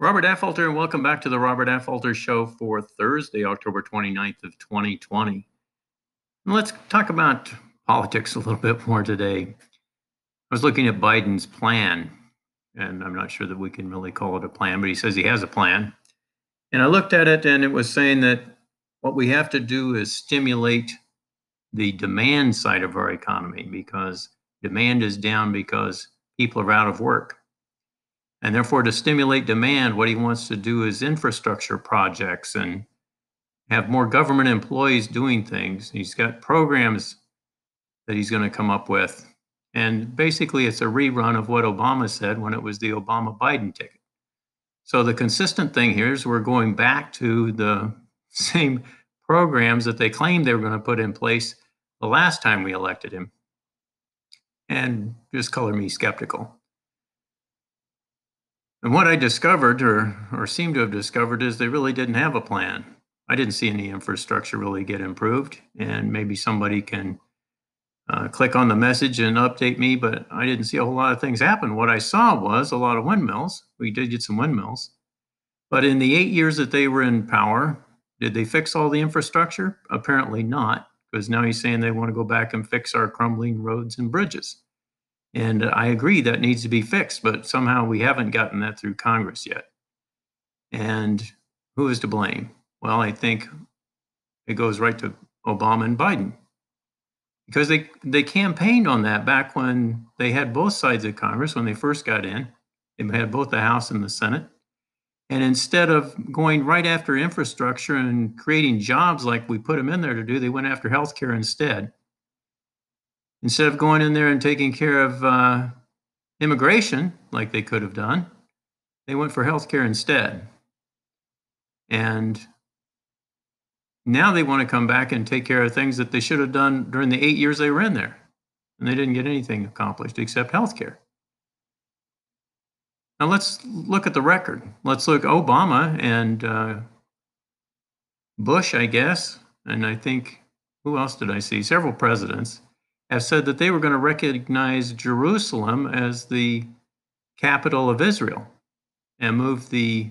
Robert Affolter, and welcome back to the Robert Affolter Show for Thursday, October 29th of 2020. And let's talk about politics a little bit more today. I was looking at Biden's plan, and I'm not sure that we can really call it a plan, but he says he has a plan. And I looked at it, and it was saying that what we have to do is stimulate the demand side of our economy because demand is down because people are out of work. And therefore, to stimulate demand, what he wants to do is infrastructure projects and have more government employees doing things. He's got programs that he's going to come up with. And basically, it's a rerun of what Obama said when it was the Obama Biden ticket. So the consistent thing here is we're going back to the same programs that they claimed they were going to put in place the last time we elected him. And just color me skeptical. And what I discovered, or, or seem to have discovered, is they really didn't have a plan. I didn't see any infrastructure really get improved, and maybe somebody can uh, click on the message and update me, but I didn't see a whole lot of things happen. What I saw was a lot of windmills. We did get some windmills. But in the eight years that they were in power, did they fix all the infrastructure? Apparently not, because now he's saying they want to go back and fix our crumbling roads and bridges. And I agree that needs to be fixed, but somehow we haven't gotten that through Congress yet. And who is to blame? Well, I think it goes right to Obama and Biden because they they campaigned on that back when they had both sides of Congress when they first got in. They had both the House and the Senate. And instead of going right after infrastructure and creating jobs like we put them in there to do, they went after healthcare instead instead of going in there and taking care of uh, immigration like they could have done, they went for health care instead. And now they want to come back and take care of things that they should have done during the eight years they were in there. And they didn't get anything accomplished except health care. Now let's look at the record. Let's look Obama and uh, Bush, I guess, and I think who else did I see? Several presidents have said that they were going to recognize Jerusalem as the capital of Israel and move the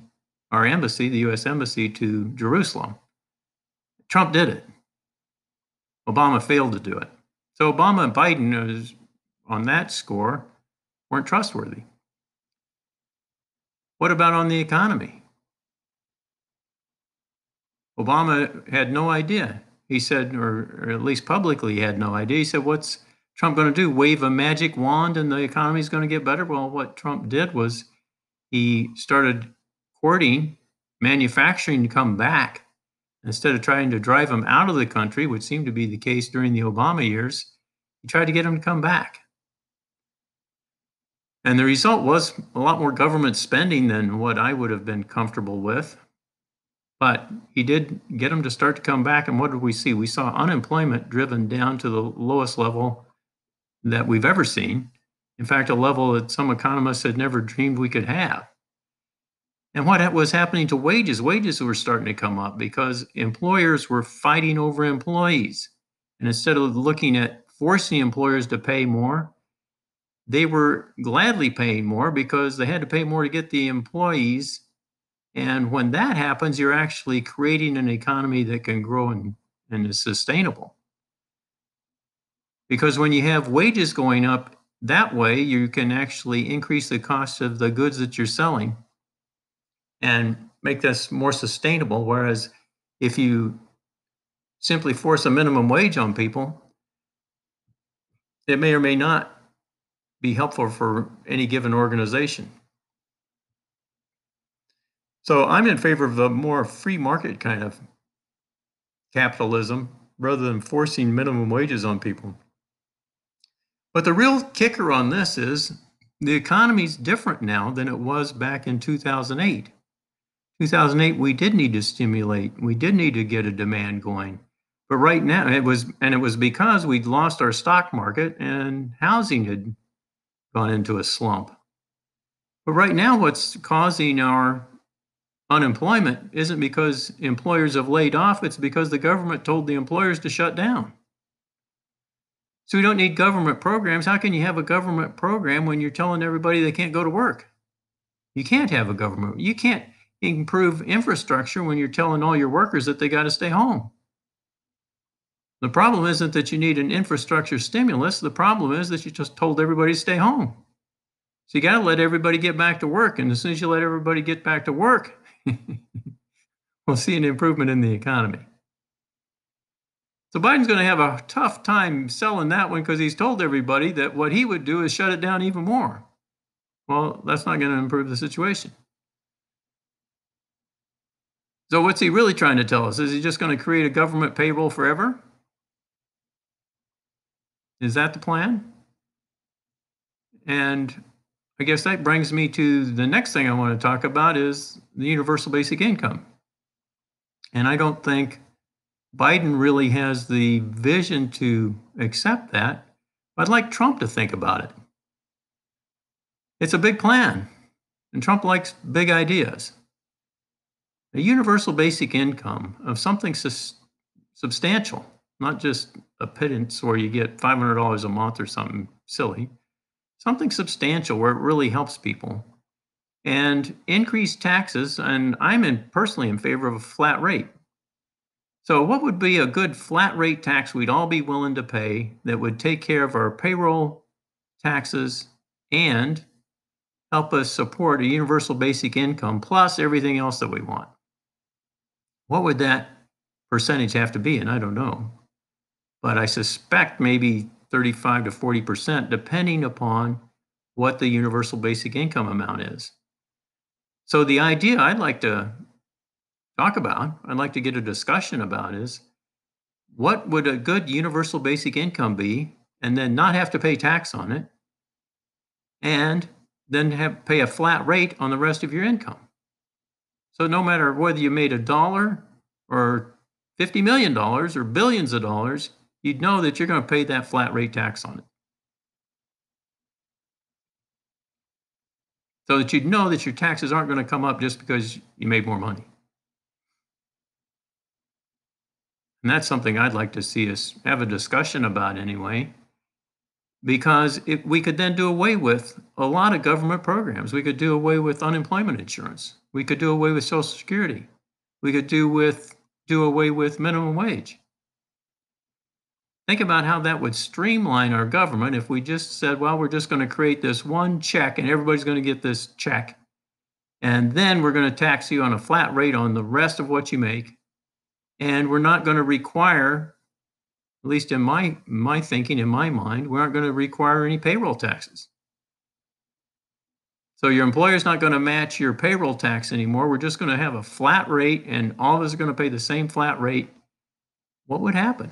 our embassy, the U.S. embassy, to Jerusalem. Trump did it. Obama failed to do it. So Obama and Biden, on that score, weren't trustworthy. What about on the economy? Obama had no idea he said, or, or at least publicly, he had no idea. He said, What's Trump going to do? Wave a magic wand and the economy is going to get better? Well, what Trump did was he started courting manufacturing to come back. Instead of trying to drive them out of the country, which seemed to be the case during the Obama years, he tried to get them to come back. And the result was a lot more government spending than what I would have been comfortable with. But he did get them to start to come back. And what did we see? We saw unemployment driven down to the lowest level that we've ever seen. In fact, a level that some economists had never dreamed we could have. And what was happening to wages? Wages were starting to come up because employers were fighting over employees. And instead of looking at forcing employers to pay more, they were gladly paying more because they had to pay more to get the employees and when that happens, you're actually creating an economy that can grow and, and is sustainable. Because when you have wages going up that way, you can actually increase the cost of the goods that you're selling and make this more sustainable. Whereas if you simply force a minimum wage on people, it may or may not be helpful for any given organization. So I'm in favor of a more free market kind of capitalism rather than forcing minimum wages on people. But the real kicker on this is the economy's different now than it was back in 2008. 2008 we did need to stimulate, we did need to get a demand going. But right now it was and it was because we'd lost our stock market and housing had gone into a slump. But right now what's causing our unemployment isn't because employers have laid off, it's because the government told the employers to shut down. So we don't need government programs. How can you have a government program when you're telling everybody they can't go to work? You can't have a government. You can't improve infrastructure when you're telling all your workers that they got to stay home. The problem isn't that you need an infrastructure stimulus. The problem is that you just told everybody to stay home. So you got to let everybody get back to work. And as soon as you let everybody get back to work, we'll see an improvement in the economy. So Biden's going to have a tough time selling that one because he's told everybody that what he would do is shut it down even more. Well, that's not going to improve the situation. So, what's he really trying to tell us? Is he just going to create a government payroll forever? Is that the plan? And I guess that brings me to the next thing I want to talk about is the universal basic income. And I don't think Biden really has the vision to accept that. I'd like Trump to think about it. It's a big plan, and Trump likes big ideas. A universal basic income of something sus- substantial, not just a pittance where you get $500 a month or something silly, something substantial where it really helps people. And increased taxes, and I'm in, personally in favor of a flat rate. So, what would be a good flat rate tax we'd all be willing to pay that would take care of our payroll taxes and help us support a universal basic income plus everything else that we want? What would that percentage have to be? And I don't know. But I suspect maybe 35 to 40%, depending upon what the universal basic income amount is. So, the idea I'd like to talk about, I'd like to get a discussion about is what would a good universal basic income be and then not have to pay tax on it and then have pay a flat rate on the rest of your income. So no matter whether you made a dollar or 50 million dollars or billions of dollars, you'd know that you're going to pay that flat rate tax on it. So that you'd know that your taxes aren't going to come up just because you made more money. And that's something I'd like to see us have a discussion about anyway, because it, we could then do away with a lot of government programs. We could do away with unemployment insurance. We could do away with Social Security. We could do with do away with minimum wage. Think about how that would streamline our government if we just said, well, we're just going to create this one check and everybody's going to get this check. And then we're going to tax you on a flat rate on the rest of what you make. And we're not going to require at least in my my thinking in my mind we aren't going to require any payroll taxes. So your employer's not going to match your payroll tax anymore. We're just going to have a flat rate and all of us are going to pay the same flat rate. What would happen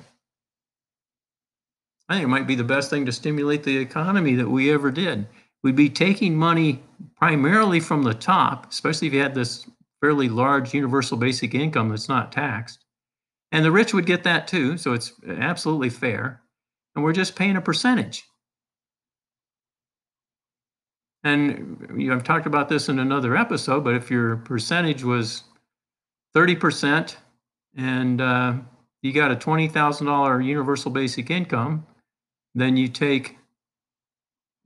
i think it might be the best thing to stimulate the economy that we ever did we'd be taking money primarily from the top especially if you had this fairly large universal basic income that's not taxed and the rich would get that too. So it's absolutely fair. And we're just paying a percentage. And you know, I've talked about this in another episode, but if your percentage was 30% and uh, you got a $20,000 universal basic income, then you take,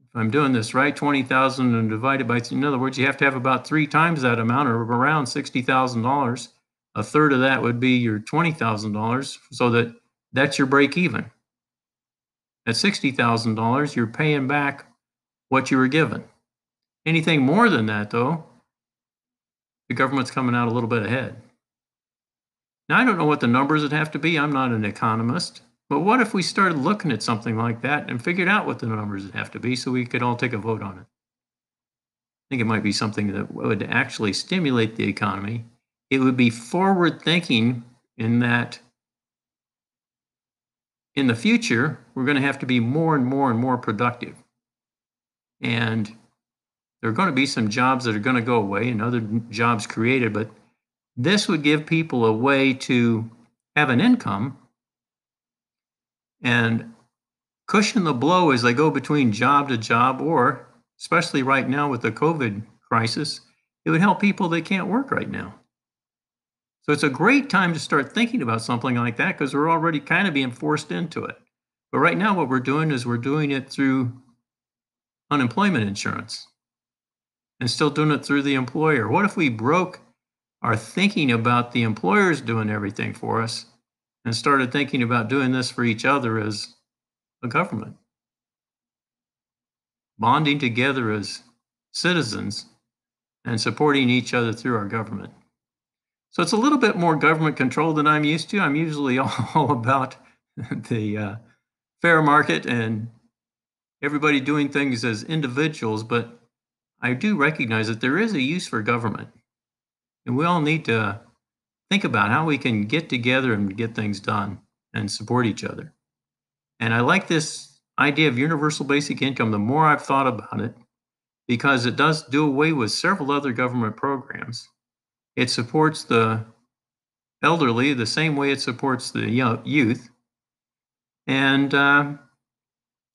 if I'm doing this right, 20,000 and divide it by, in other words, you have to have about three times that amount or around $60,000 a third of that would be your $20,000 so that that's your break even. At $60,000, you're paying back what you were given. Anything more than that, though, the government's coming out a little bit ahead. Now, I don't know what the numbers would have to be. I'm not an economist. But what if we started looking at something like that and figured out what the numbers would have to be so we could all take a vote on it? I think it might be something that would actually stimulate the economy it would be forward thinking in that in the future, we're going to have to be more and more and more productive. And there are going to be some jobs that are going to go away and other jobs created, but this would give people a way to have an income and cushion the blow as they go between job to job, or especially right now with the COVID crisis, it would help people that can't work right now. So it's a great time to start thinking about something like that because we're already kind of being forced into it. But right now, what we're doing is we're doing it through unemployment insurance. and still doing it through the employer? What if we broke our thinking about the employers doing everything for us and started thinking about doing this for each other as a government? Bonding together as citizens and supporting each other through our government. So it's a little bit more government control than I'm used to. I'm usually all about the uh, fair market and everybody doing things as individuals, but I do recognize that there is a use for government. And we all need to think about how we can get together and get things done and support each other. And I like this idea of universal basic income the more I've thought about it, because it does do away with several other government programs. It supports the elderly the same way it supports the youth. And uh,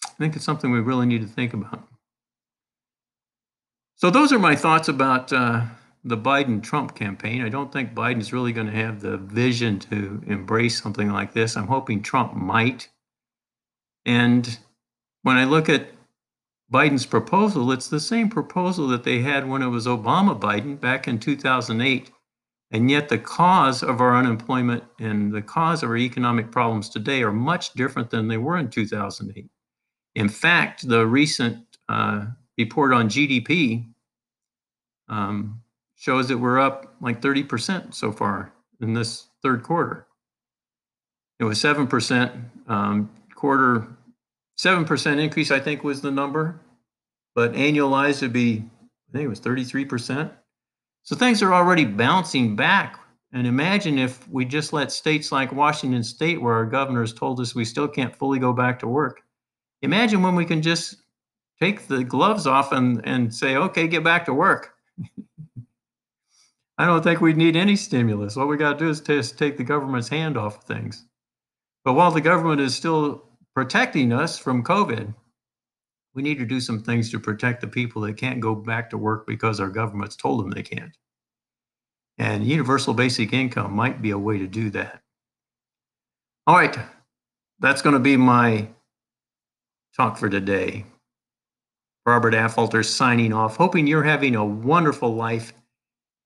I think it's something we really need to think about. So, those are my thoughts about uh, the Biden Trump campaign. I don't think Biden's really going to have the vision to embrace something like this. I'm hoping Trump might. And when I look at Biden's proposal, it's the same proposal that they had when it was Obama Biden back in 2008. And yet, the cause of our unemployment and the cause of our economic problems today are much different than they were in 2008. In fact, the recent uh, report on GDP um, shows that we're up like 30% so far in this third quarter. It was 7% um, quarter, 7% increase, I think was the number, but annualized would be, I think it was 33%. So things are already bouncing back. And imagine if we just let states like Washington State, where our governors told us we still can't fully go back to work. Imagine when we can just take the gloves off and, and say, okay, get back to work. I don't think we'd need any stimulus. What we got to do is just take the government's hand off of things. But while the government is still protecting us from COVID, we need to do some things to protect the people that can't go back to work because our government's told them they can't. And universal basic income might be a way to do that. All right, that's going to be my talk for today. Robert Affolter signing off, hoping you're having a wonderful life,